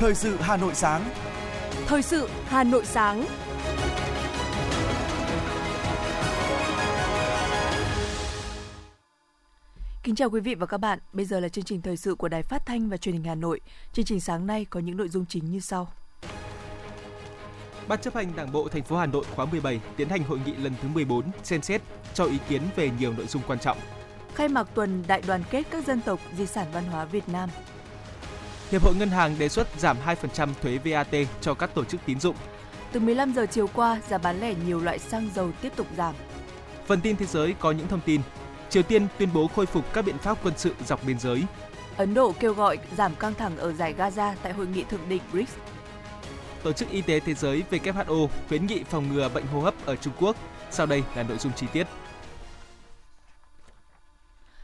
Thời sự Hà Nội sáng. Thời sự Hà Nội sáng. Kính chào quý vị và các bạn. Bây giờ là chương trình thời sự của Đài Phát thanh và Truyền hình Hà Nội. Chương trình sáng nay có những nội dung chính như sau. Ban chấp hành Đảng bộ thành phố Hà Nội khóa 17 tiến hành hội nghị lần thứ 14 xem xét cho ý kiến về nhiều nội dung quan trọng. Khai mạc tuần đại đoàn kết các dân tộc di sản văn hóa Việt Nam. Hiệp hội Ngân hàng đề xuất giảm 2% thuế VAT cho các tổ chức tín dụng. Từ 15 giờ chiều qua, giá bán lẻ nhiều loại xăng dầu tiếp tục giảm. Phần tin thế giới có những thông tin. Triều Tiên tuyên bố khôi phục các biện pháp quân sự dọc biên giới. Ấn Độ kêu gọi giảm căng thẳng ở giải Gaza tại hội nghị thượng đỉnh BRICS. Tổ chức Y tế Thế giới WHO khuyến nghị phòng ngừa bệnh hô hấp ở Trung Quốc. Sau đây là nội dung chi tiết.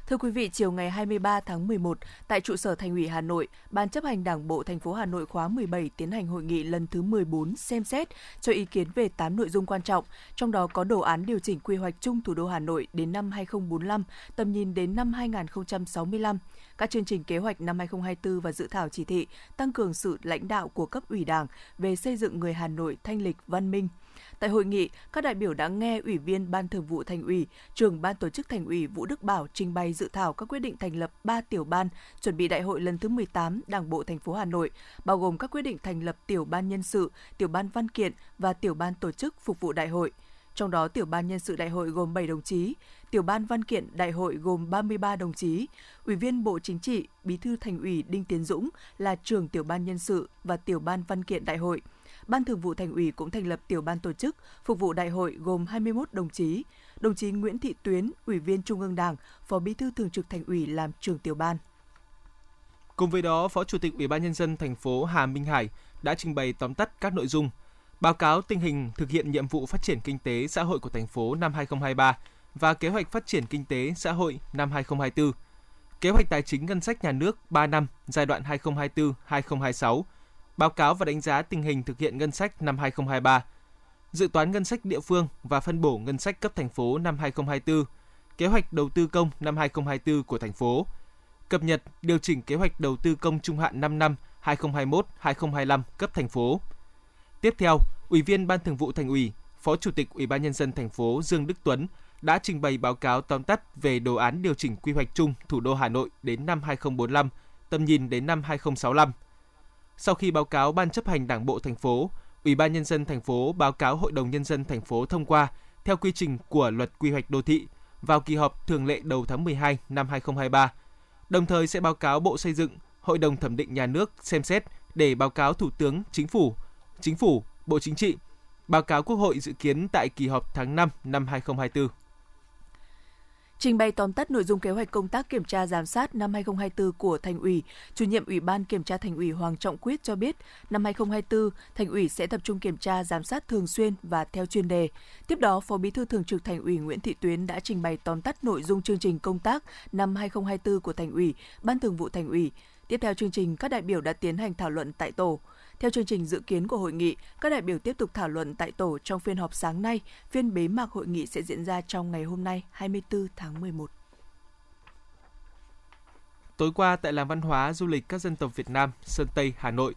Thưa quý vị, chiều ngày 23 tháng 11, tại trụ sở Thành ủy Hà Nội, Ban chấp hành Đảng bộ thành phố Hà Nội khóa 17 tiến hành hội nghị lần thứ 14 xem xét cho ý kiến về 8 nội dung quan trọng, trong đó có đồ án điều chỉnh quy hoạch chung thủ đô Hà Nội đến năm 2045, tầm nhìn đến năm 2065, các chương trình kế hoạch năm 2024 và dự thảo chỉ thị tăng cường sự lãnh đạo của cấp ủy Đảng về xây dựng người Hà Nội thanh lịch văn minh – Tại hội nghị, các đại biểu đã nghe Ủy viên Ban Thường vụ Thành ủy, Trưởng Ban Tổ chức Thành ủy Vũ Đức Bảo trình bày dự thảo các quyết định thành lập 3 tiểu ban chuẩn bị đại hội lần thứ 18 Đảng bộ thành phố Hà Nội, bao gồm các quyết định thành lập tiểu ban nhân sự, tiểu ban văn kiện và tiểu ban tổ chức phục vụ đại hội. Trong đó tiểu ban nhân sự đại hội gồm 7 đồng chí, tiểu ban văn kiện đại hội gồm 33 đồng chí, Ủy viên Bộ Chính trị, Bí thư Thành ủy Đinh Tiến Dũng là trưởng tiểu ban nhân sự và tiểu ban văn kiện đại hội – Ban Thường vụ Thành ủy cũng thành lập tiểu ban tổ chức phục vụ đại hội gồm 21 đồng chí. Đồng chí Nguyễn Thị Tuyến, Ủy viên Trung ương Đảng, Phó Bí thư Thường trực Thành ủy làm trưởng tiểu ban. Cùng với đó, Phó Chủ tịch Ủy ban nhân dân thành phố Hà Minh Hải đã trình bày tóm tắt các nội dung báo cáo tình hình thực hiện nhiệm vụ phát triển kinh tế xã hội của thành phố năm 2023 và kế hoạch phát triển kinh tế xã hội năm 2024, kế hoạch tài chính ngân sách nhà nước 3 năm giai đoạn 2024-2026 báo cáo và đánh giá tình hình thực hiện ngân sách năm 2023, dự toán ngân sách địa phương và phân bổ ngân sách cấp thành phố năm 2024, kế hoạch đầu tư công năm 2024 của thành phố, cập nhật điều chỉnh kế hoạch đầu tư công trung hạn 5 năm 2021-2025 cấp thành phố. Tiếp theo, Ủy viên Ban Thường vụ Thành ủy, Phó Chủ tịch Ủy ban nhân dân thành phố Dương Đức Tuấn đã trình bày báo cáo tóm tắt về đồ án điều chỉnh quy hoạch chung thủ đô Hà Nội đến năm 2045, tầm nhìn đến năm 2065 sau khi báo cáo Ban chấp hành Đảng bộ thành phố, Ủy ban nhân dân thành phố báo cáo Hội đồng nhân dân thành phố thông qua theo quy trình của Luật Quy hoạch đô thị vào kỳ họp thường lệ đầu tháng 12 năm 2023. Đồng thời sẽ báo cáo Bộ Xây dựng, Hội đồng thẩm định nhà nước xem xét để báo cáo Thủ tướng Chính phủ, Chính phủ, Bộ Chính trị, báo cáo Quốc hội dự kiến tại kỳ họp tháng 5 năm 2024. Trình bày tóm tắt nội dung kế hoạch công tác kiểm tra giám sát năm 2024 của Thành ủy, chủ nhiệm Ủy ban Kiểm tra Thành ủy Hoàng Trọng Quyết cho biết, năm 2024, Thành ủy sẽ tập trung kiểm tra giám sát thường xuyên và theo chuyên đề. Tiếp đó, Phó Bí thư Thường trực Thành ủy Nguyễn Thị Tuyến đã trình bày tóm tắt nội dung chương trình công tác năm 2024 của Thành ủy, Ban Thường vụ Thành ủy. Tiếp theo chương trình, các đại biểu đã tiến hành thảo luận tại tổ. Theo chương trình dự kiến của hội nghị, các đại biểu tiếp tục thảo luận tại tổ trong phiên họp sáng nay. Phiên bế mạc hội nghị sẽ diễn ra trong ngày hôm nay 24 tháng 11. Tối qua tại làng văn hóa du lịch các dân tộc Việt Nam, Sơn Tây, Hà Nội,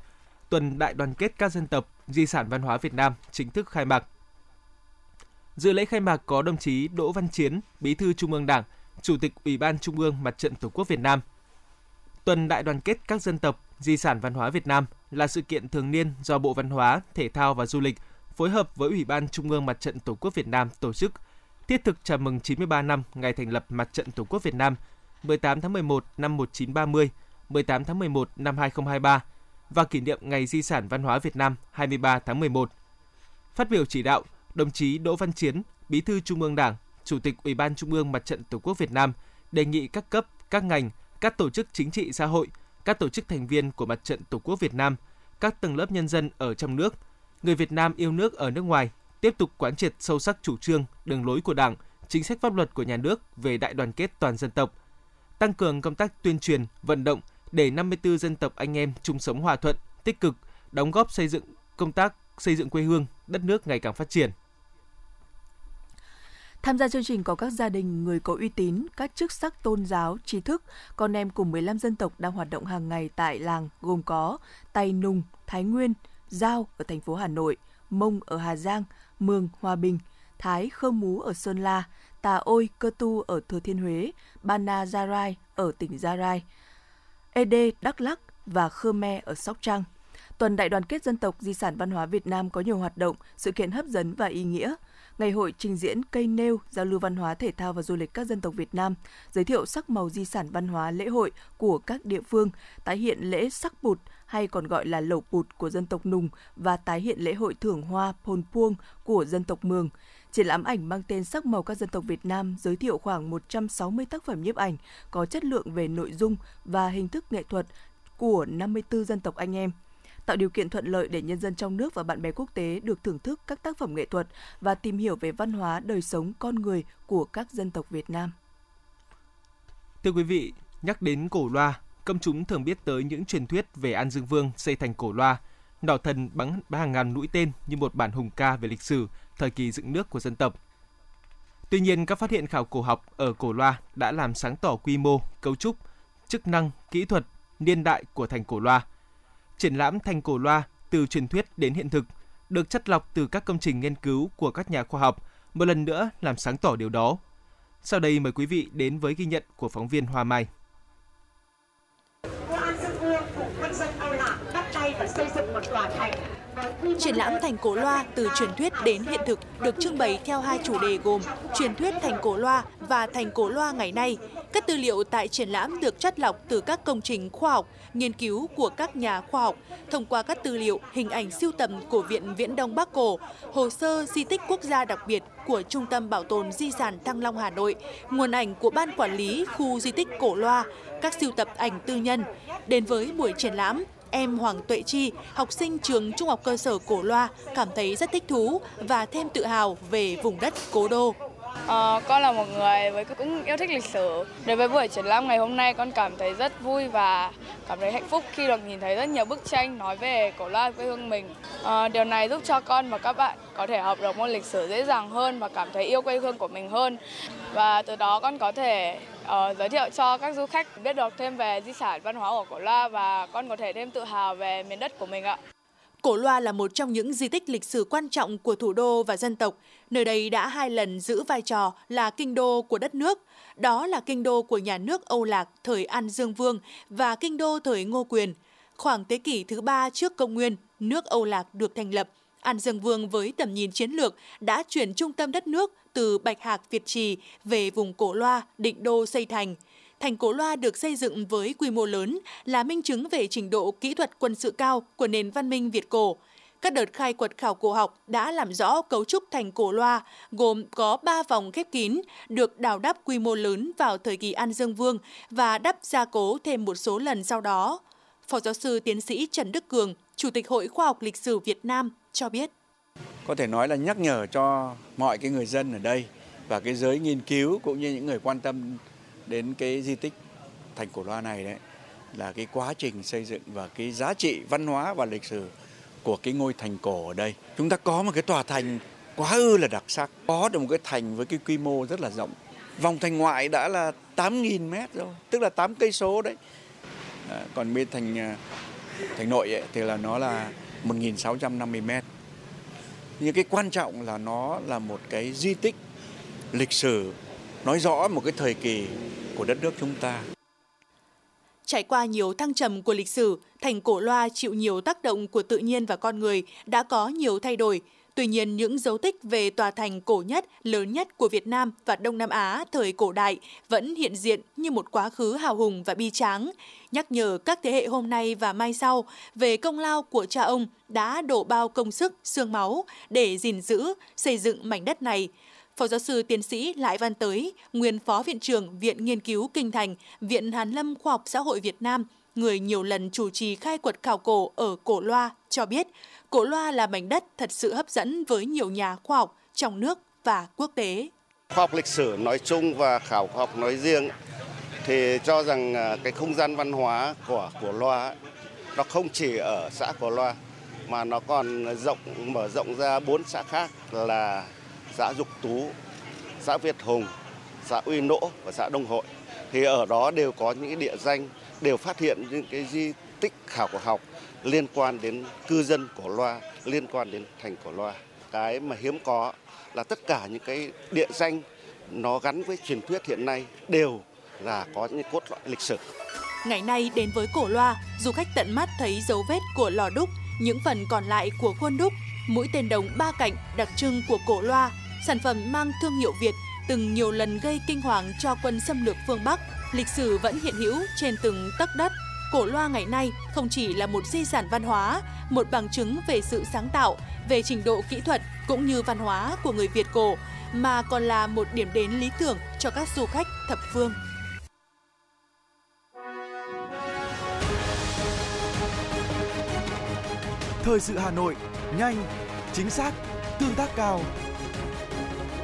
tuần đại đoàn kết các dân tộc di sản văn hóa Việt Nam chính thức khai mạc. Dự lễ khai mạc có đồng chí Đỗ Văn Chiến, Bí thư Trung ương Đảng, Chủ tịch Ủy ban Trung ương Mặt trận Tổ quốc Việt Nam. Tuần đại đoàn kết các dân tộc di sản văn hóa Việt Nam là sự kiện thường niên do Bộ Văn hóa, Thể thao và Du lịch phối hợp với Ủy ban Trung ương Mặt trận Tổ quốc Việt Nam tổ chức, thiết thực chào mừng 93 năm ngày thành lập Mặt trận Tổ quốc Việt Nam 18 tháng 11 năm 1930, 18 tháng 11 năm 2023 và kỷ niệm Ngày Di sản Văn hóa Việt Nam 23 tháng 11. Phát biểu chỉ đạo, đồng chí Đỗ Văn Chiến, Bí thư Trung ương Đảng, Chủ tịch Ủy ban Trung ương Mặt trận Tổ quốc Việt Nam đề nghị các cấp, các ngành, các tổ chức chính trị xã hội – các tổ chức thành viên của Mặt trận Tổ quốc Việt Nam, các tầng lớp nhân dân ở trong nước, người Việt Nam yêu nước ở nước ngoài tiếp tục quán triệt sâu sắc chủ trương, đường lối của Đảng, chính sách pháp luật của nhà nước về đại đoàn kết toàn dân tộc, tăng cường công tác tuyên truyền, vận động để 54 dân tộc anh em chung sống hòa thuận, tích cực, đóng góp xây dựng công tác xây dựng quê hương, đất nước ngày càng phát triển. Tham gia chương trình có các gia đình, người có uy tín, các chức sắc tôn giáo, trí thức, con em cùng 15 dân tộc đang hoạt động hàng ngày tại làng gồm có Tây nùng Thái Nguyên, Giao ở thành phố Hà Nội, Mông ở Hà Giang, Mường, Hòa Bình, Thái Khơ Mú ở Sơn La, Tà Ôi, Cơ Tu ở Thừa Thiên Huế, Bana Gia Rai ở tỉnh Gia Rai, ed Đắk Lắc và Khmer ở Sóc Trăng. Tuần Đại đoàn kết dân tộc Di sản văn hóa Việt Nam có nhiều hoạt động, sự kiện hấp dẫn và ý nghĩa. Ngày hội trình diễn cây nêu, giao lưu văn hóa thể thao và du lịch các dân tộc Việt Nam, giới thiệu sắc màu di sản văn hóa lễ hội của các địa phương, tái hiện lễ sắc bụt hay còn gọi là lẩu bụt của dân tộc Nùng và tái hiện lễ hội thưởng hoa Pôn Puông của dân tộc Mường. Triển lãm ảnh mang tên Sắc màu các dân tộc Việt Nam giới thiệu khoảng 160 tác phẩm nhiếp ảnh có chất lượng về nội dung và hình thức nghệ thuật của 54 dân tộc anh em tạo điều kiện thuận lợi để nhân dân trong nước và bạn bè quốc tế được thưởng thức các tác phẩm nghệ thuật và tìm hiểu về văn hóa đời sống con người của các dân tộc Việt Nam. Thưa quý vị, nhắc đến cổ loa, công chúng thường biết tới những truyền thuyết về An Dương Vương xây thành cổ loa, đỏ thần bắn hàng ngàn mũi tên như một bản hùng ca về lịch sử, thời kỳ dựng nước của dân tộc. Tuy nhiên, các phát hiện khảo cổ học ở cổ loa đã làm sáng tỏ quy mô, cấu trúc, chức năng, kỹ thuật, niên đại của thành cổ loa. Triển lãm thành cổ loa từ truyền thuyết đến hiện thực được chất lọc từ các công trình nghiên cứu của các nhà khoa học, một lần nữa làm sáng tỏ điều đó. Sau đây mời quý vị đến với ghi nhận của phóng viên Hoa Mai. Triển lãm thành cổ loa từ truyền thuyết đến hiện thực được trưng bày theo hai chủ đề gồm truyền thuyết thành cổ loa và thành cổ loa ngày nay. Các tư liệu tại triển lãm được chất lọc từ các công trình khoa học, nghiên cứu của các nhà khoa học thông qua các tư liệu, hình ảnh siêu tầm của Viện Viễn Đông Bắc Cổ, hồ sơ di tích quốc gia đặc biệt của Trung tâm Bảo tồn Di sản Thăng Long Hà Nội, nguồn ảnh của Ban Quản lý Khu Di tích Cổ Loa, các siêu tập ảnh tư nhân. Đến với buổi triển lãm, em Hoàng Tuệ Chi, học sinh trường Trung học cơ sở Cổ Loa, cảm thấy rất thích thú và thêm tự hào về vùng đất cố đô. À, con là một người với cũng yêu thích lịch sử. Đối với buổi triển lãm ngày hôm nay con cảm thấy rất vui và cảm thấy hạnh phúc khi được nhìn thấy rất nhiều bức tranh nói về cổ loa quê hương mình. À, điều này giúp cho con và các bạn có thể học được môn lịch sử dễ dàng hơn và cảm thấy yêu quê hương của mình hơn. Và từ đó con có thể uh, giới thiệu cho các du khách biết được thêm về di sản văn hóa của cổ loa và con có thể thêm tự hào về miền đất của mình ạ. Cổ Loa là một trong những di tích lịch sử quan trọng của thủ đô và dân tộc. Nơi đây đã hai lần giữ vai trò là kinh đô của đất nước. Đó là kinh đô của nhà nước Âu Lạc thời An Dương Vương và kinh đô thời Ngô Quyền. Khoảng thế kỷ thứ ba trước công nguyên, nước Âu Lạc được thành lập. An Dương Vương với tầm nhìn chiến lược đã chuyển trung tâm đất nước từ Bạch Hạc Việt Trì về vùng Cổ Loa, định đô xây thành – thành cổ loa được xây dựng với quy mô lớn là minh chứng về trình độ kỹ thuật quân sự cao của nền văn minh Việt cổ. Các đợt khai quật khảo cổ học đã làm rõ cấu trúc thành cổ loa, gồm có 3 vòng khép kín, được đào đắp quy mô lớn vào thời kỳ An Dương Vương và đắp gia cố thêm một số lần sau đó. Phó giáo sư tiến sĩ Trần Đức Cường, Chủ tịch Hội Khoa học Lịch sử Việt Nam cho biết. Có thể nói là nhắc nhở cho mọi cái người dân ở đây và cái giới nghiên cứu cũng như những người quan tâm đến cái di tích thành cổ loa này đấy là cái quá trình xây dựng và cái giá trị văn hóa và lịch sử của cái ngôi thành cổ ở đây. Chúng ta có một cái tòa thành quá ư là đặc sắc, có được một cái thành với cái quy mô rất là rộng. Vòng thành ngoại đã là 8.000 mét rồi, tức là 8 cây số đấy. À, còn bên thành à, thành nội ấy, thì là nó là 1.650 mét. Nhưng cái quan trọng là nó là một cái di tích lịch sử nói rõ một cái thời kỳ của đất nước chúng ta. Trải qua nhiều thăng trầm của lịch sử, thành cổ loa chịu nhiều tác động của tự nhiên và con người đã có nhiều thay đổi. Tuy nhiên, những dấu tích về tòa thành cổ nhất, lớn nhất của Việt Nam và Đông Nam Á thời cổ đại vẫn hiện diện như một quá khứ hào hùng và bi tráng, nhắc nhở các thế hệ hôm nay và mai sau về công lao của cha ông đã đổ bao công sức, xương máu để gìn giữ, xây dựng mảnh đất này, Phó giáo sư tiến sĩ Lại Văn Tới, nguyên phó viện trưởng Viện Nghiên cứu Kinh Thành, Viện Hàn Lâm Khoa học Xã hội Việt Nam, người nhiều lần chủ trì khai quật khảo cổ ở Cổ Loa, cho biết Cổ Loa là mảnh đất thật sự hấp dẫn với nhiều nhà khoa học trong nước và quốc tế. Khoa học lịch sử nói chung và khảo học nói riêng thì cho rằng à, cái không gian văn hóa của Cổ Loa nó không chỉ ở xã Cổ Loa mà nó còn rộng mở rộng ra bốn xã khác là xã Dục Tú, xã Việt Hùng, xã Uy Nỗ và xã Đông Hội. Thì ở đó đều có những địa danh, đều phát hiện những cái di tích khảo cổ học liên quan đến cư dân Cổ Loa, liên quan đến thành Cổ Loa. Cái mà hiếm có là tất cả những cái địa danh nó gắn với truyền thuyết hiện nay đều là có những cốt lõi lịch sử. Ngày nay đến với Cổ Loa, du khách tận mắt thấy dấu vết của lò đúc, những phần còn lại của khuôn đúc, mũi tên đồng ba cạnh đặc trưng của Cổ Loa, sản phẩm mang thương hiệu Việt từng nhiều lần gây kinh hoàng cho quân xâm lược phương Bắc, lịch sử vẫn hiện hữu trên từng tấc đất. Cổ Loa ngày nay không chỉ là một di sản văn hóa, một bằng chứng về sự sáng tạo, về trình độ kỹ thuật cũng như văn hóa của người Việt cổ, mà còn là một điểm đến lý tưởng cho các du khách thập phương. Thời sự Hà Nội, nhanh, chính xác, tương tác cao.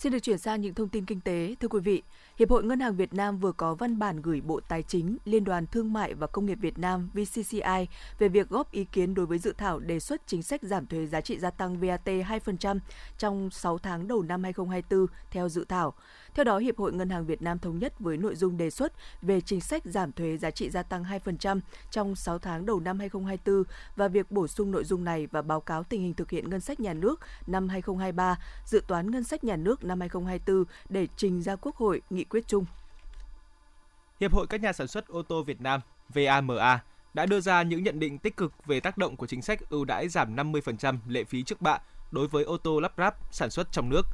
Xin được chuyển sang những thông tin kinh tế. Thưa quý vị, Hiệp hội Ngân hàng Việt Nam vừa có văn bản gửi Bộ Tài chính, Liên đoàn Thương mại và Công nghiệp Việt Nam VCCI về việc góp ý kiến đối với dự thảo đề xuất chính sách giảm thuế giá trị gia tăng VAT 2% trong 6 tháng đầu năm 2024 theo dự thảo. Theo đó, Hiệp hội Ngân hàng Việt Nam thống nhất với nội dung đề xuất về chính sách giảm thuế giá trị gia tăng 2% trong 6 tháng đầu năm 2024 và việc bổ sung nội dung này và báo cáo tình hình thực hiện ngân sách nhà nước năm 2023, dự toán ngân sách nhà nước năm 2024 để trình ra Quốc hội nghị quyết chung. Hiệp hội các nhà sản xuất ô tô Việt Nam VAMA đã đưa ra những nhận định tích cực về tác động của chính sách ưu đãi giảm 50% lệ phí trước bạ đối với ô tô lắp ráp sản xuất trong nước.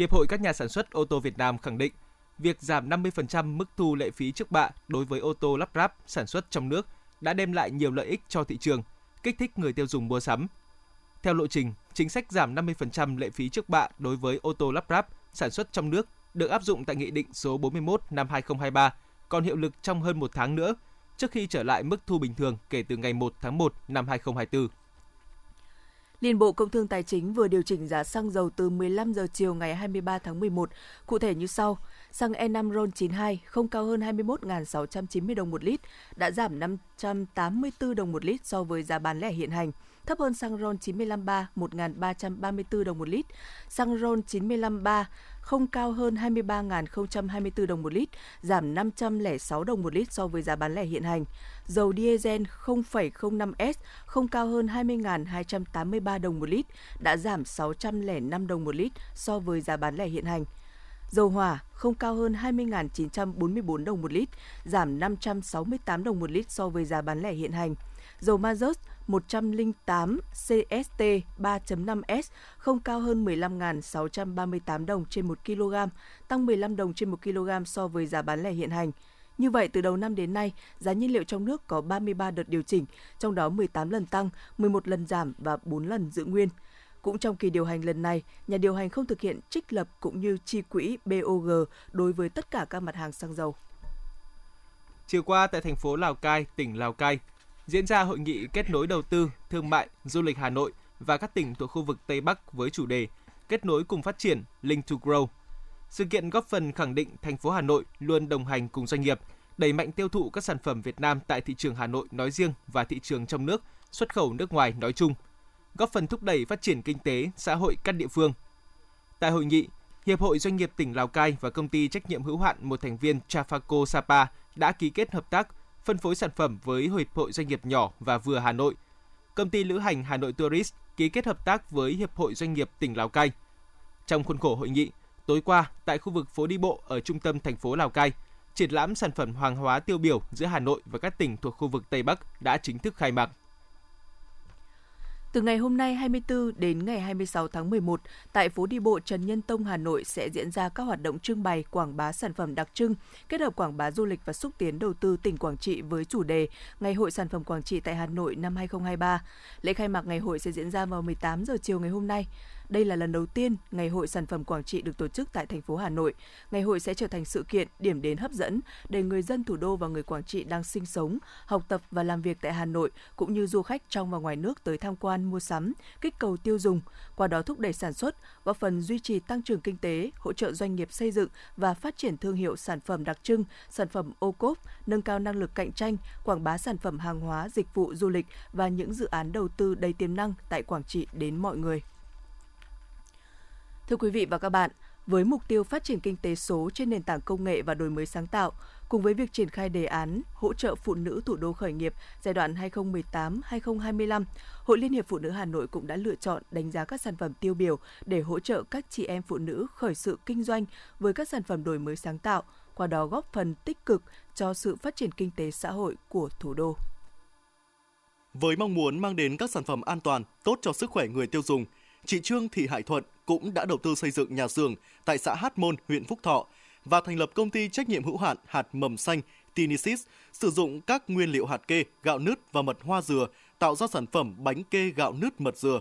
Hiệp hội các nhà sản xuất ô tô Việt Nam khẳng định, việc giảm 50% mức thu lệ phí trước bạ đối với ô tô lắp ráp sản xuất trong nước đã đem lại nhiều lợi ích cho thị trường, kích thích người tiêu dùng mua sắm. Theo lộ trình, chính sách giảm 50% lệ phí trước bạ đối với ô tô lắp ráp sản xuất trong nước được áp dụng tại Nghị định số 41 năm 2023, còn hiệu lực trong hơn một tháng nữa, trước khi trở lại mức thu bình thường kể từ ngày 1 tháng 1 năm 2024. Liên Bộ Công Thương Tài chính vừa điều chỉnh giá xăng dầu từ 15 giờ chiều ngày 23 tháng 11, cụ thể như sau. Xăng E5 RON92 không cao hơn 21.690 đồng một lít, đã giảm 584 đồng một lít so với giá bán lẻ hiện hành thấp hơn xăng RON 953 1.334 đồng một lít. Xăng RON 953 không cao hơn 23.024 đồng một lít, giảm 506 đồng một lít so với giá bán lẻ hiện hành. Dầu diesel 0,05S không cao hơn 20.283 đồng một lít, đã giảm 605 đồng một lít so với giá bán lẻ hiện hành. Dầu hỏa không cao hơn 20.944 đồng một lít, giảm 568 đồng một lít so với giá bán lẻ hiện hành. Dầu mazut 108 CST 3.5S không cao hơn 15.638 đồng trên 1 kg, tăng 15 đồng trên 1 kg so với giá bán lẻ hiện hành. Như vậy, từ đầu năm đến nay, giá nhiên liệu trong nước có 33 đợt điều chỉnh, trong đó 18 lần tăng, 11 lần giảm và 4 lần giữ nguyên. Cũng trong kỳ điều hành lần này, nhà điều hành không thực hiện trích lập cũng như chi quỹ BOG đối với tất cả các mặt hàng xăng dầu. Chiều qua tại thành phố Lào Cai, tỉnh Lào Cai, diễn ra hội nghị kết nối đầu tư, thương mại, du lịch Hà Nội và các tỉnh thuộc khu vực Tây Bắc với chủ đề Kết nối cùng phát triển, Link to Grow. Sự kiện góp phần khẳng định thành phố Hà Nội luôn đồng hành cùng doanh nghiệp, đẩy mạnh tiêu thụ các sản phẩm Việt Nam tại thị trường Hà Nội nói riêng và thị trường trong nước, xuất khẩu nước ngoài nói chung, góp phần thúc đẩy phát triển kinh tế, xã hội các địa phương. Tại hội nghị, Hiệp hội Doanh nghiệp tỉnh Lào Cai và công ty trách nhiệm hữu hạn một thành viên Trafaco Sapa đã ký kết hợp tác phân phối sản phẩm với Hiệp hội Doanh nghiệp nhỏ và vừa Hà Nội. Công ty lữ hành Hà Nội Tourist ký kết hợp tác với Hiệp hội Doanh nghiệp tỉnh Lào Cai. Trong khuôn khổ hội nghị, tối qua tại khu vực phố đi bộ ở trung tâm thành phố Lào Cai, triển lãm sản phẩm hàng hóa tiêu biểu giữa Hà Nội và các tỉnh thuộc khu vực Tây Bắc đã chính thức khai mạc. Từ ngày hôm nay 24 đến ngày 26 tháng 11, tại phố đi bộ Trần Nhân Tông Hà Nội sẽ diễn ra các hoạt động trưng bày quảng bá sản phẩm đặc trưng, kết hợp quảng bá du lịch và xúc tiến đầu tư tỉnh Quảng Trị với chủ đề Ngày hội sản phẩm Quảng Trị tại Hà Nội năm 2023. Lễ khai mạc ngày hội sẽ diễn ra vào 18 giờ chiều ngày hôm nay. Đây là lần đầu tiên Ngày hội sản phẩm Quảng Trị được tổ chức tại thành phố Hà Nội. Ngày hội sẽ trở thành sự kiện, điểm đến hấp dẫn để người dân thủ đô và người Quảng Trị đang sinh sống, học tập và làm việc tại Hà Nội cũng như du khách trong và ngoài nước tới tham quan, mua sắm, kích cầu tiêu dùng, qua đó thúc đẩy sản xuất, góp phần duy trì tăng trưởng kinh tế, hỗ trợ doanh nghiệp xây dựng và phát triển thương hiệu sản phẩm đặc trưng, sản phẩm ô cốp, nâng cao năng lực cạnh tranh, quảng bá sản phẩm hàng hóa, dịch vụ du lịch và những dự án đầu tư đầy tiềm năng tại Quảng Trị đến mọi người. Thưa quý vị và các bạn, với mục tiêu phát triển kinh tế số trên nền tảng công nghệ và đổi mới sáng tạo, cùng với việc triển khai đề án hỗ trợ phụ nữ thủ đô khởi nghiệp giai đoạn 2018-2025, Hội Liên hiệp Phụ nữ Hà Nội cũng đã lựa chọn đánh giá các sản phẩm tiêu biểu để hỗ trợ các chị em phụ nữ khởi sự kinh doanh với các sản phẩm đổi mới sáng tạo, qua đó góp phần tích cực cho sự phát triển kinh tế xã hội của thủ đô. Với mong muốn mang đến các sản phẩm an toàn, tốt cho sức khỏe người tiêu dùng, chị Trương Thị Hải Thuận cũng đã đầu tư xây dựng nhà xưởng tại xã Hát Môn, huyện Phúc Thọ và thành lập công ty trách nhiệm hữu hạn hạt mầm xanh Tinisis, sử dụng các nguyên liệu hạt kê, gạo nứt và mật hoa dừa tạo ra sản phẩm bánh kê gạo nứt mật dừa.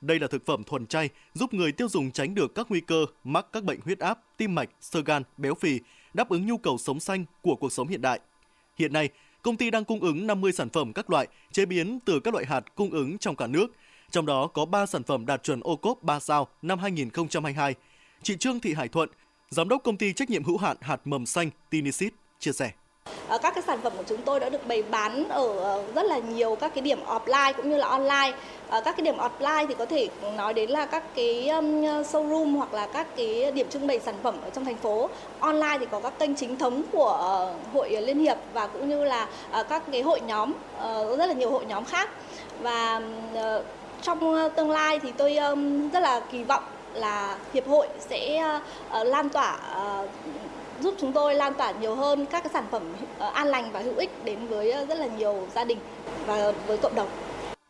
Đây là thực phẩm thuần chay, giúp người tiêu dùng tránh được các nguy cơ mắc các bệnh huyết áp, tim mạch, sơ gan, béo phì, đáp ứng nhu cầu sống xanh của cuộc sống hiện đại. Hiện nay, công ty đang cung ứng 50 sản phẩm các loại chế biến từ các loại hạt cung ứng trong cả nước, trong đó có 3 sản phẩm đạt chuẩn ô cốp 3 sao năm 2022. Chị Trương Thị Hải Thuận, Giám đốc công ty trách nhiệm hữu hạn hạt mầm xanh Tinisit chia sẻ. Ờ, các cái sản phẩm của chúng tôi đã được bày bán ở ờ, rất là nhiều các cái điểm offline cũng như là online. Ờ, các cái điểm offline thì có thể nói đến là các cái showroom hoặc là các cái điểm trưng bày sản phẩm ở trong thành phố. Online thì có các kênh chính thống của hội liên hiệp và cũng như là các cái hội nhóm rất là nhiều hội nhóm khác. Và trong ờ, tương lai thì tôi rất là kỳ vọng là hiệp hội sẽ ờ, lan tỏa ờ, giúp chúng tôi lan tỏa nhiều hơn các cái sản phẩm an lành và hữu ích đến với rất là nhiều gia đình và với cộng đồng.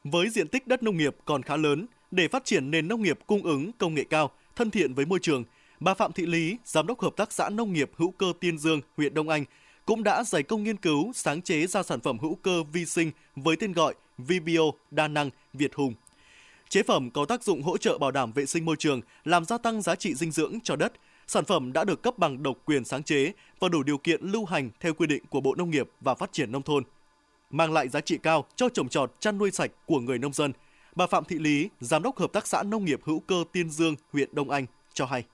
Với diện tích đất nông nghiệp còn khá lớn, để phát triển nền nông nghiệp cung ứng công nghệ cao, thân thiện với môi trường, bà Phạm Thị Lý, giám đốc hợp tác xã nông nghiệp hữu cơ Tiên Dương, huyện Đông Anh, cũng đã giải công nghiên cứu sáng chế ra sản phẩm hữu cơ vi sinh với tên gọi vbo đa năng Việt Hùng. Chế phẩm có tác dụng hỗ trợ bảo đảm vệ sinh môi trường, làm gia tăng giá trị dinh dưỡng cho đất, Sản phẩm đã được cấp bằng độc quyền sáng chế và đủ điều kiện lưu hành theo quy định của Bộ Nông nghiệp và Phát triển Nông thôn. Mang lại giá trị cao cho trồng trọt chăn nuôi sạch của người nông dân. Bà Phạm Thị Lý, Giám đốc Hợp tác xã Nông nghiệp hữu cơ Tiên Dương, huyện Đông Anh cho hay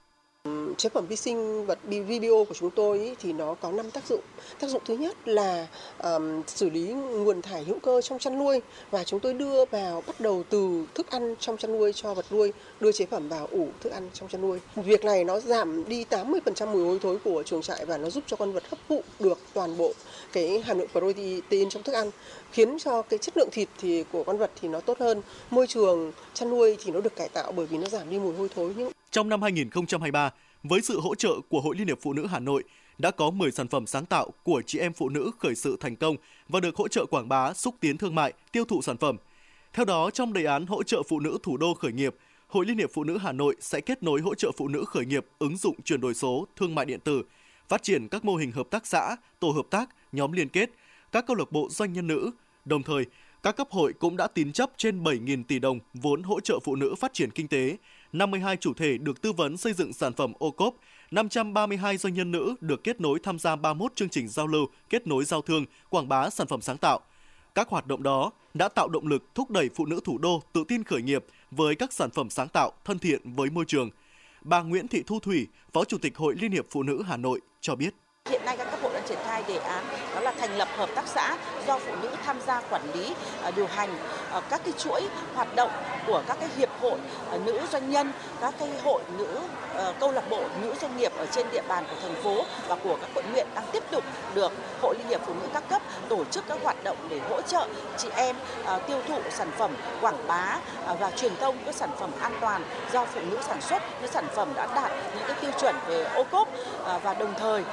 chế phẩm vi sinh vật VBO của chúng tôi ý, thì nó có 5 tác dụng. Tác dụng thứ nhất là um, xử lý nguồn thải hữu cơ trong chăn nuôi và chúng tôi đưa vào bắt đầu từ thức ăn trong chăn nuôi cho vật nuôi, đưa chế phẩm vào ủ thức ăn trong chăn nuôi. Việc này nó giảm đi 80% mùi hôi thối của chuồng trại và nó giúp cho con vật hấp thụ được toàn bộ cái hàm lượng protein trong thức ăn khiến cho cái chất lượng thịt thì của con vật thì nó tốt hơn môi trường chăn nuôi thì nó được cải tạo bởi vì nó giảm đi mùi hôi thối nhưng trong năm 2023 với sự hỗ trợ của Hội Liên hiệp Phụ nữ Hà Nội đã có 10 sản phẩm sáng tạo của chị em phụ nữ khởi sự thành công và được hỗ trợ quảng bá, xúc tiến thương mại, tiêu thụ sản phẩm. Theo đó, trong đề án hỗ trợ phụ nữ thủ đô khởi nghiệp, Hội Liên hiệp Phụ nữ Hà Nội sẽ kết nối hỗ trợ phụ nữ khởi nghiệp ứng dụng chuyển đổi số, thương mại điện tử, phát triển các mô hình hợp tác xã, tổ hợp tác, nhóm liên kết, các câu lạc bộ doanh nhân nữ. Đồng thời, các cấp hội cũng đã tín chấp trên 7.000 tỷ đồng vốn hỗ trợ phụ nữ phát triển kinh tế, 52 chủ thể được tư vấn xây dựng sản phẩm ô cốp, 532 doanh nhân nữ được kết nối tham gia 31 chương trình giao lưu, kết nối giao thương, quảng bá sản phẩm sáng tạo. Các hoạt động đó đã tạo động lực thúc đẩy phụ nữ thủ đô tự tin khởi nghiệp với các sản phẩm sáng tạo thân thiện với môi trường. Bà Nguyễn Thị Thu Thủy, Phó Chủ tịch Hội Liên hiệp Phụ nữ Hà Nội cho biết. Hiện nay các cấp hội đang triển khai đề án đó là thành lập hợp tác xã do phụ nữ tham gia quản lý, à, điều hành à, các cái chuỗi hoạt động của các cái hiệp hội à, nữ doanh nhân, các cái hội nữ câu lạc bộ nữ doanh nghiệp ở trên địa bàn của thành phố và của các quận huyện đang tiếp tục được Hội Liên hiệp Phụ nữ các cấp tổ chức các hoạt động để hỗ trợ chị em tiêu thụ sản phẩm, quảng bá và truyền thông các sản phẩm an toàn do phụ nữ sản xuất, những sản phẩm đã đạt những cái tiêu chuẩn về ô cốp và đồng thời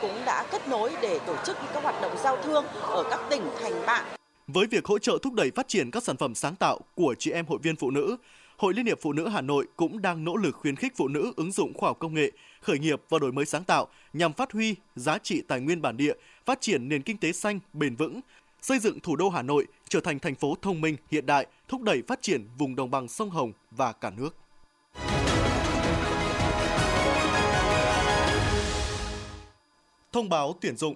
cũng đã kết nối để tổ chức các hoạt động giao thương ở các tỉnh thành bạn. Với việc hỗ trợ thúc đẩy phát triển các sản phẩm sáng tạo của chị em hội viên phụ nữ, Hội Liên hiệp Phụ nữ Hà Nội cũng đang nỗ lực khuyến khích phụ nữ ứng dụng khoa học công nghệ, khởi nghiệp và đổi mới sáng tạo nhằm phát huy giá trị tài nguyên bản địa, phát triển nền kinh tế xanh, bền vững, xây dựng thủ đô Hà Nội trở thành thành phố thông minh, hiện đại, thúc đẩy phát triển vùng đồng bằng sông Hồng và cả nước. Thông báo tuyển dụng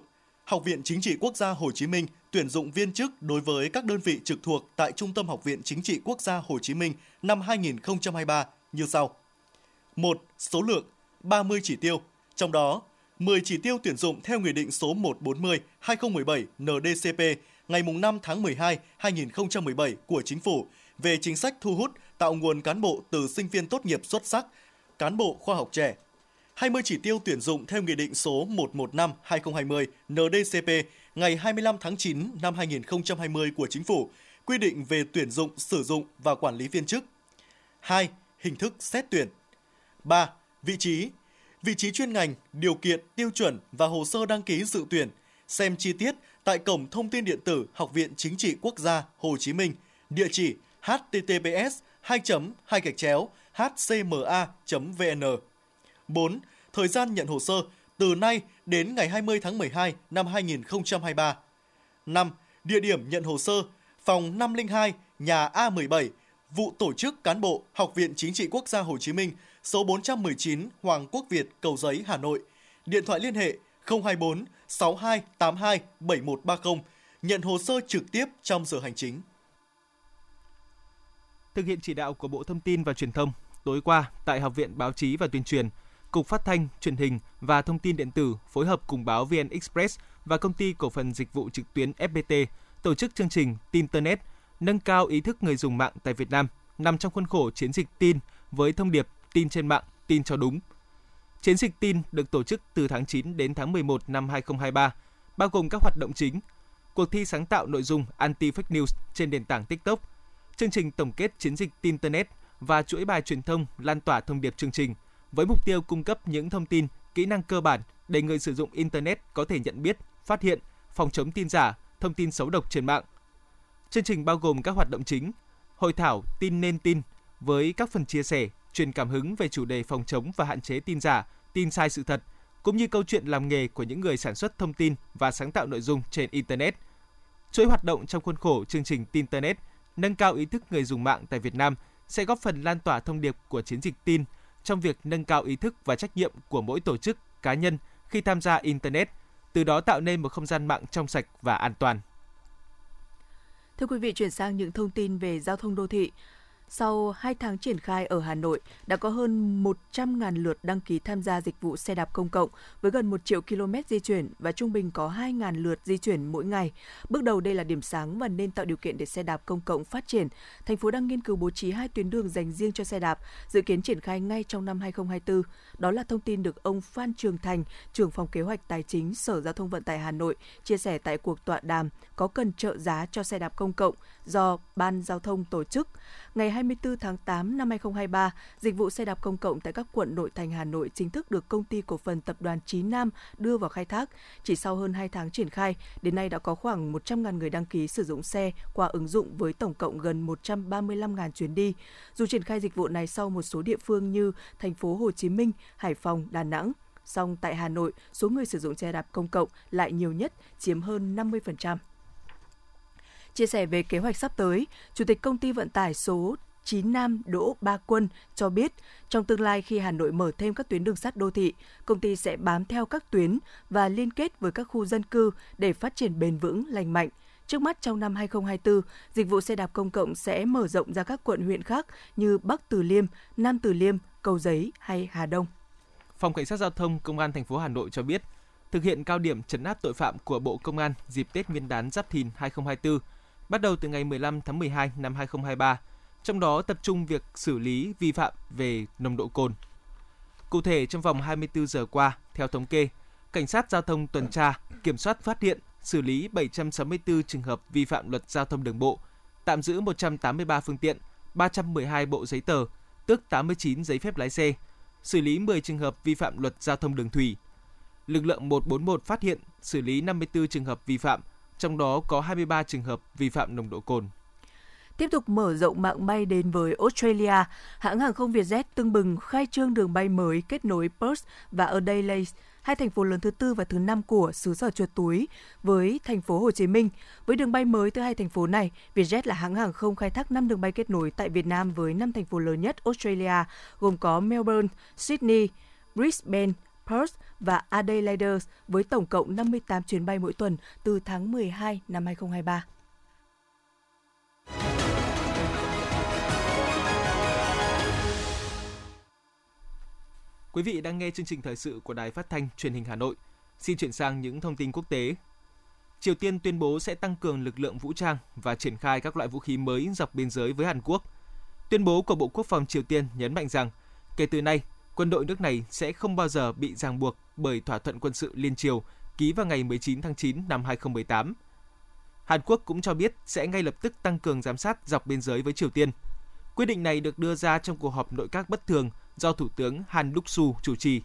Học viện Chính trị Quốc gia Hồ Chí Minh tuyển dụng viên chức đối với các đơn vị trực thuộc tại Trung tâm Học viện Chính trị Quốc gia Hồ Chí Minh năm 2023 như sau. 1. Số lượng 30 chỉ tiêu, trong đó 10 chỉ tiêu tuyển dụng theo Nghị định số 140-2017 NDCP ngày 5 tháng 12 2017 của Chính phủ về chính sách thu hút tạo nguồn cán bộ từ sinh viên tốt nghiệp xuất sắc, cán bộ khoa học trẻ. 20 chỉ tiêu tuyển dụng theo Nghị định số 115-2020 NDCP ngày 25 tháng 9 năm 2020 của Chính phủ quy định về tuyển dụng, sử dụng và quản lý viên chức. 2. Hình thức xét tuyển. 3. Vị trí. Vị trí chuyên ngành, điều kiện, tiêu chuẩn và hồ sơ đăng ký dự tuyển. Xem chi tiết tại cổng thông tin điện tử Học viện Chính trị Quốc gia Hồ Chí Minh, địa chỉ https 2 2 hcma.vn. 4. Thời gian nhận hồ sơ từ nay đến ngày 20 tháng 12 năm 2023. 5. Địa điểm nhận hồ sơ phòng 502 nhà A17 vụ tổ chức cán bộ Học viện Chính trị Quốc gia Hồ Chí Minh số 419 Hoàng Quốc Việt, Cầu Giấy, Hà Nội. Điện thoại liên hệ 024 6282 7130, nhận hồ sơ trực tiếp trong giờ hành chính. Thực hiện chỉ đạo của Bộ Thông tin và Truyền thông, tối qua tại Học viện Báo chí và Tuyên truyền, Cục Phát thanh, Truyền hình và Thông tin điện tử phối hợp cùng báo VN Express và công ty cổ phần dịch vụ trực tuyến FPT tổ chức chương trình Tinternet nâng cao ý thức người dùng mạng tại Việt Nam nằm trong khuôn khổ chiến dịch tin với thông điệp tin trên mạng, tin cho đúng. Chiến dịch tin được tổ chức từ tháng 9 đến tháng 11 năm 2023, bao gồm các hoạt động chính, cuộc thi sáng tạo nội dung anti-fake news trên nền tảng TikTok, chương trình tổng kết chiến dịch tin Internet và chuỗi bài truyền thông lan tỏa thông điệp chương trình với mục tiêu cung cấp những thông tin, kỹ năng cơ bản để người sử dụng Internet có thể nhận biết, phát hiện, phòng chống tin giả, thông tin xấu độc trên mạng. Chương trình bao gồm các hoạt động chính, hội thảo tin nên tin với các phần chia sẻ, truyền cảm hứng về chủ đề phòng chống và hạn chế tin giả, tin sai sự thật, cũng như câu chuyện làm nghề của những người sản xuất thông tin và sáng tạo nội dung trên Internet. Chuỗi hoạt động trong khuôn khổ chương trình Tin Internet nâng cao ý thức người dùng mạng tại Việt Nam sẽ góp phần lan tỏa thông điệp của chiến dịch tin trong việc nâng cao ý thức và trách nhiệm của mỗi tổ chức, cá nhân khi tham gia Internet, từ đó tạo nên một không gian mạng trong sạch và an toàn. Thưa quý vị, chuyển sang những thông tin về giao thông đô thị. Sau 2 tháng triển khai ở Hà Nội, đã có hơn 100.000 lượt đăng ký tham gia dịch vụ xe đạp công cộng với gần 1 triệu km di chuyển và trung bình có 2.000 lượt di chuyển mỗi ngày. Bước đầu đây là điểm sáng và nên tạo điều kiện để xe đạp công cộng phát triển. Thành phố đang nghiên cứu bố trí hai tuyến đường dành riêng cho xe đạp, dự kiến triển khai ngay trong năm 2024. Đó là thông tin được ông Phan Trường Thành, trưởng phòng kế hoạch tài chính Sở Giao thông Vận tải Hà Nội chia sẻ tại cuộc tọa đàm có cần trợ giá cho xe đạp công cộng do Ban Giao thông tổ chức. Ngày 24 tháng 8 năm 2023, dịch vụ xe đạp công cộng tại các quận nội thành Hà Nội chính thức được công ty cổ phần tập đoàn Chí Nam đưa vào khai thác. Chỉ sau hơn 2 tháng triển khai, đến nay đã có khoảng 100.000 người đăng ký sử dụng xe qua ứng dụng với tổng cộng gần 135.000 chuyến đi. Dù triển khai dịch vụ này sau một số địa phương như thành phố Hồ Chí Minh, Hải Phòng, Đà Nẵng, song tại Hà Nội, số người sử dụng xe đạp công cộng lại nhiều nhất, chiếm hơn 50%. Chia sẻ về kế hoạch sắp tới, Chủ tịch Công ty Vận tải số 9 Nam Đỗ Ba Quân cho biết, trong tương lai khi Hà Nội mở thêm các tuyến đường sắt đô thị, công ty sẽ bám theo các tuyến và liên kết với các khu dân cư để phát triển bền vững, lành mạnh. Trước mắt trong năm 2024, dịch vụ xe đạp công cộng sẽ mở rộng ra các quận huyện khác như Bắc Từ Liêm, Nam Từ Liêm, Cầu Giấy hay Hà Đông. Phòng Cảnh sát Giao thông Công an thành phố Hà Nội cho biết, thực hiện cao điểm chấn áp tội phạm của Bộ Công an dịp Tết Nguyên đán Giáp Thìn 2024, bắt đầu từ ngày 15 tháng 12 năm 2023, trong đó tập trung việc xử lý vi phạm về nồng độ cồn. Cụ thể, trong vòng 24 giờ qua, theo thống kê, Cảnh sát Giao thông tuần tra, kiểm soát phát hiện, xử lý 764 trường hợp vi phạm luật giao thông đường bộ, tạm giữ 183 phương tiện, 312 bộ giấy tờ, tức 89 giấy phép lái xe, xử lý 10 trường hợp vi phạm luật giao thông đường thủy. Lực lượng 141 phát hiện, xử lý 54 trường hợp vi phạm, trong đó có 23 trường hợp vi phạm nồng độ cồn. Tiếp tục mở rộng mạng bay đến với Australia, hãng hàng không Vietjet tưng bừng khai trương đường bay mới kết nối Perth và Adelaide, hai thành phố lớn thứ tư và thứ năm của xứ sở chuột túi với thành phố Hồ Chí Minh. Với đường bay mới từ hai thành phố này, Vietjet là hãng hàng không khai thác 5 đường bay kết nối tại Việt Nam với 5 thành phố lớn nhất Australia, gồm có Melbourne, Sydney, Brisbane, Perth và Adelaide với tổng cộng 58 chuyến bay mỗi tuần từ tháng 12 năm 2023. Quý vị đang nghe chương trình thời sự của Đài Phát thanh Truyền hình Hà Nội. Xin chuyển sang những thông tin quốc tế. Triều Tiên tuyên bố sẽ tăng cường lực lượng vũ trang và triển khai các loại vũ khí mới dọc biên giới với Hàn Quốc. Tuyên bố của Bộ Quốc phòng Triều Tiên nhấn mạnh rằng, kể từ nay, quân đội nước này sẽ không bao giờ bị ràng buộc bởi thỏa thuận quân sự liên triều ký vào ngày 19 tháng 9 năm 2018. Hàn Quốc cũng cho biết sẽ ngay lập tức tăng cường giám sát dọc biên giới với Triều Tiên. Quyết định này được đưa ra trong cuộc họp nội các bất thường do Thủ tướng Han Duck-su chủ trì.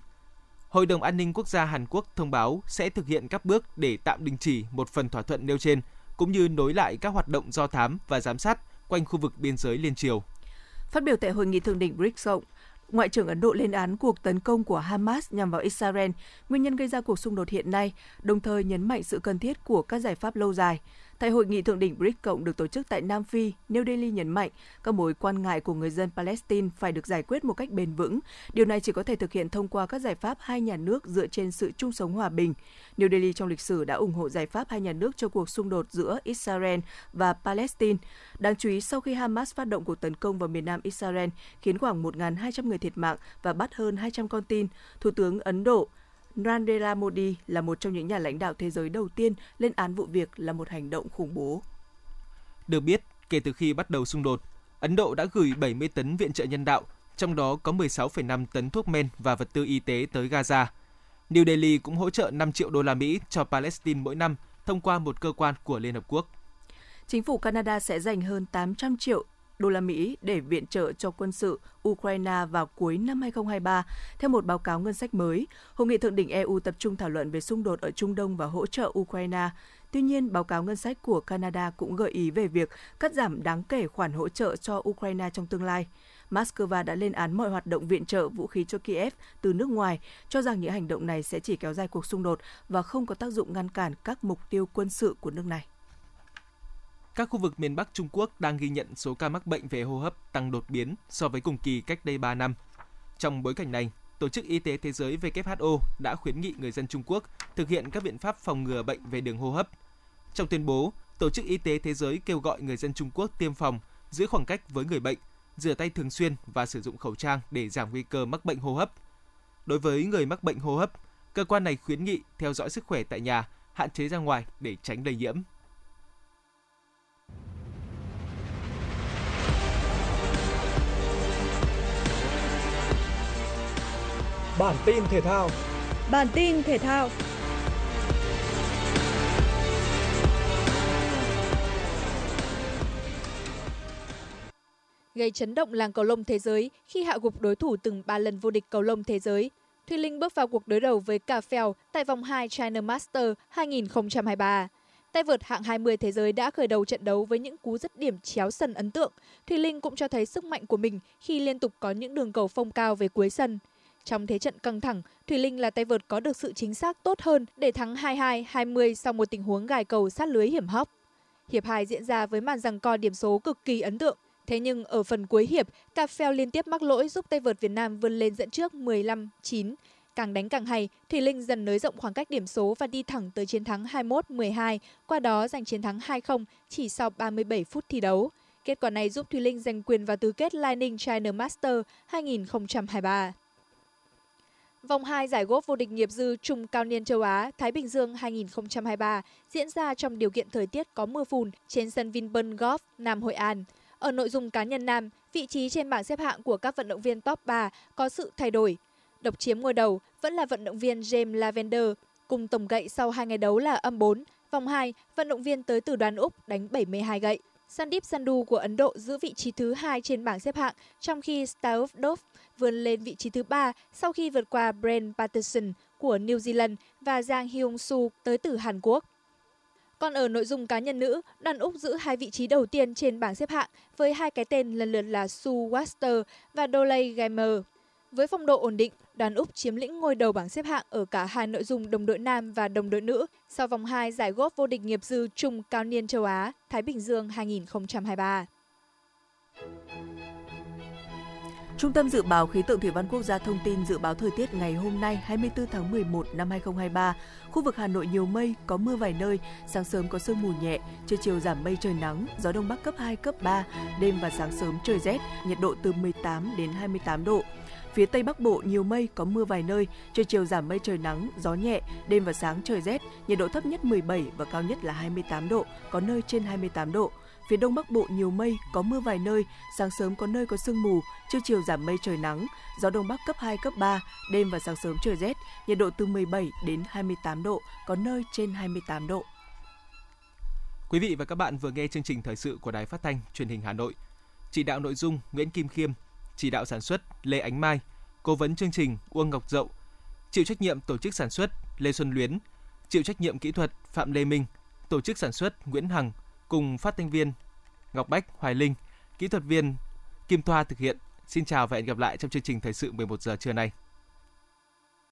Hội đồng An ninh Quốc gia Hàn Quốc thông báo sẽ thực hiện các bước để tạm đình chỉ một phần thỏa thuận nêu trên, cũng như nối lại các hoạt động do thám và giám sát quanh khu vực biên giới liên triều. Phát biểu tại hội nghị thượng đỉnh BRICS rộng, Ngoại trưởng Ấn Độ lên án cuộc tấn công của Hamas nhằm vào Israel, nguyên nhân gây ra cuộc xung đột hiện nay, đồng thời nhấn mạnh sự cần thiết của các giải pháp lâu dài. Tại hội nghị thượng đỉnh BRICS cộng được tổ chức tại Nam Phi, New Delhi nhấn mạnh các mối quan ngại của người dân Palestine phải được giải quyết một cách bền vững. Điều này chỉ có thể thực hiện thông qua các giải pháp hai nhà nước dựa trên sự chung sống hòa bình. New Delhi trong lịch sử đã ủng hộ giải pháp hai nhà nước cho cuộc xung đột giữa Israel và Palestine. Đáng chú ý, sau khi Hamas phát động cuộc tấn công vào miền nam Israel, khiến khoảng 1.200 người thiệt mạng và bắt hơn 200 con tin, Thủ tướng Ấn Độ Narendra Modi là một trong những nhà lãnh đạo thế giới đầu tiên lên án vụ việc là một hành động khủng bố. Được biết, kể từ khi bắt đầu xung đột, Ấn Độ đã gửi 70 tấn viện trợ nhân đạo, trong đó có 16,5 tấn thuốc men và vật tư y tế tới Gaza. New Delhi cũng hỗ trợ 5 triệu đô la Mỹ cho Palestine mỗi năm thông qua một cơ quan của Liên Hợp Quốc. Chính phủ Canada sẽ dành hơn 800 triệu đô la Mỹ để viện trợ cho quân sự Ukraine vào cuối năm 2023, theo một báo cáo ngân sách mới. Hội nghị thượng đỉnh EU tập trung thảo luận về xung đột ở Trung Đông và hỗ trợ Ukraine. Tuy nhiên, báo cáo ngân sách của Canada cũng gợi ý về việc cắt giảm đáng kể khoản hỗ trợ cho Ukraine trong tương lai. Moscow đã lên án mọi hoạt động viện trợ vũ khí cho Kiev từ nước ngoài, cho rằng những hành động này sẽ chỉ kéo dài cuộc xung đột và không có tác dụng ngăn cản các mục tiêu quân sự của nước này. Các khu vực miền Bắc Trung Quốc đang ghi nhận số ca mắc bệnh về hô hấp tăng đột biến so với cùng kỳ cách đây 3 năm. Trong bối cảnh này, Tổ chức Y tế Thế giới WHO đã khuyến nghị người dân Trung Quốc thực hiện các biện pháp phòng ngừa bệnh về đường hô hấp. Trong tuyên bố, Tổ chức Y tế Thế giới kêu gọi người dân Trung Quốc tiêm phòng, giữ khoảng cách với người bệnh, rửa tay thường xuyên và sử dụng khẩu trang để giảm nguy cơ mắc bệnh hô hấp. Đối với người mắc bệnh hô hấp, cơ quan này khuyến nghị theo dõi sức khỏe tại nhà, hạn chế ra ngoài để tránh lây nhiễm. Bản tin thể thao. Bản tin thể thao. Gây chấn động làng cầu lông thế giới khi hạ gục đối thủ từng 3 lần vô địch cầu lông thế giới. Thùy Linh bước vào cuộc đối đầu với Cà Phèo tại vòng 2 China Master 2023. Tay vợt hạng 20 thế giới đã khởi đầu trận đấu với những cú dứt điểm chéo sân ấn tượng. Thùy Linh cũng cho thấy sức mạnh của mình khi liên tục có những đường cầu phong cao về cuối sân. Trong thế trận căng thẳng, Thùy Linh là tay vợt có được sự chính xác tốt hơn để thắng 22-20 sau một tình huống gài cầu sát lưới hiểm hóc. Hiệp 2 diễn ra với màn giằng co điểm số cực kỳ ấn tượng. Thế nhưng ở phần cuối hiệp, Cà liên tiếp mắc lỗi giúp tay vợt Việt Nam vươn lên dẫn trước 15-9. Càng đánh càng hay, Thùy Linh dần nới rộng khoảng cách điểm số và đi thẳng tới chiến thắng 21-12, qua đó giành chiến thắng 2-0 chỉ sau 37 phút thi đấu. Kết quả này giúp Thùy Linh giành quyền vào tứ kết lightning China Master 2023. Vòng 2 giải golf vô địch nghiệp dư trung cao niên châu Á Thái Bình Dương 2023 diễn ra trong điều kiện thời tiết có mưa phùn trên sân Vinpearl Golf Nam Hội An. Ở nội dung cá nhân nam, vị trí trên bảng xếp hạng của các vận động viên top 3 có sự thay đổi. Độc chiếm ngôi đầu vẫn là vận động viên James Lavender, cùng tổng gậy sau hai ngày đấu là âm 4. Vòng 2, vận động viên tới từ đoàn Úc đánh 72 gậy. Sandeep Sandhu của Ấn Độ giữ vị trí thứ hai trên bảng xếp hạng, trong khi Stauf Dove vươn lên vị trí thứ ba sau khi vượt qua Brent Patterson của New Zealand và Giang Hyung Soo tới từ Hàn Quốc. Còn ở nội dung cá nhân nữ, đoàn Úc giữ hai vị trí đầu tiên trên bảng xếp hạng với hai cái tên lần lượt là Sue Waster và Dolly Gamer. Với phong độ ổn định, đoàn Úc chiếm lĩnh ngôi đầu bảng xếp hạng ở cả hai nội dung đồng đội nam và đồng đội nữ sau vòng 2 giải góp vô địch nghiệp dư trung cao niên châu Á Thái Bình Dương 2023. Trung tâm Dự báo Khí tượng Thủy văn Quốc gia thông tin dự báo thời tiết ngày hôm nay 24 tháng 11 năm 2023. Khu vực Hà Nội nhiều mây, có mưa vài nơi, sáng sớm có sương mù nhẹ, trưa chiều giảm mây trời nắng, gió đông bắc cấp 2, cấp 3, đêm và sáng sớm trời rét, nhiệt độ từ 18 đến 28 độ. Phía Tây Bắc Bộ nhiều mây, có mưa vài nơi, trưa chiều giảm mây trời nắng, gió nhẹ, đêm và sáng trời rét, nhiệt độ thấp nhất 17 và cao nhất là 28 độ, có nơi trên 28 độ. Phía Đông Bắc Bộ nhiều mây, có mưa vài nơi, sáng sớm có nơi có sương mù, trưa chiều giảm mây trời nắng, gió Đông Bắc cấp 2, cấp 3, đêm và sáng sớm trời rét, nhiệt độ từ 17 đến 28 độ, có nơi trên 28 độ. Quý vị và các bạn vừa nghe chương trình thời sự của Đài Phát thanh Truyền hình Hà Nội. Chỉ đạo nội dung Nguyễn Kim Khiêm, chỉ đạo sản xuất Lê Ánh Mai, cố vấn chương trình Uông Ngọc Dậu, chịu trách nhiệm tổ chức sản xuất Lê Xuân Luyến, chịu trách nhiệm kỹ thuật Phạm Lê Minh, tổ chức sản xuất Nguyễn Hằng cùng phát thanh viên Ngọc Bách, Hoài Linh, kỹ thuật viên Kim Thoa thực hiện. Xin chào và hẹn gặp lại trong chương trình thời sự 11 giờ trưa nay.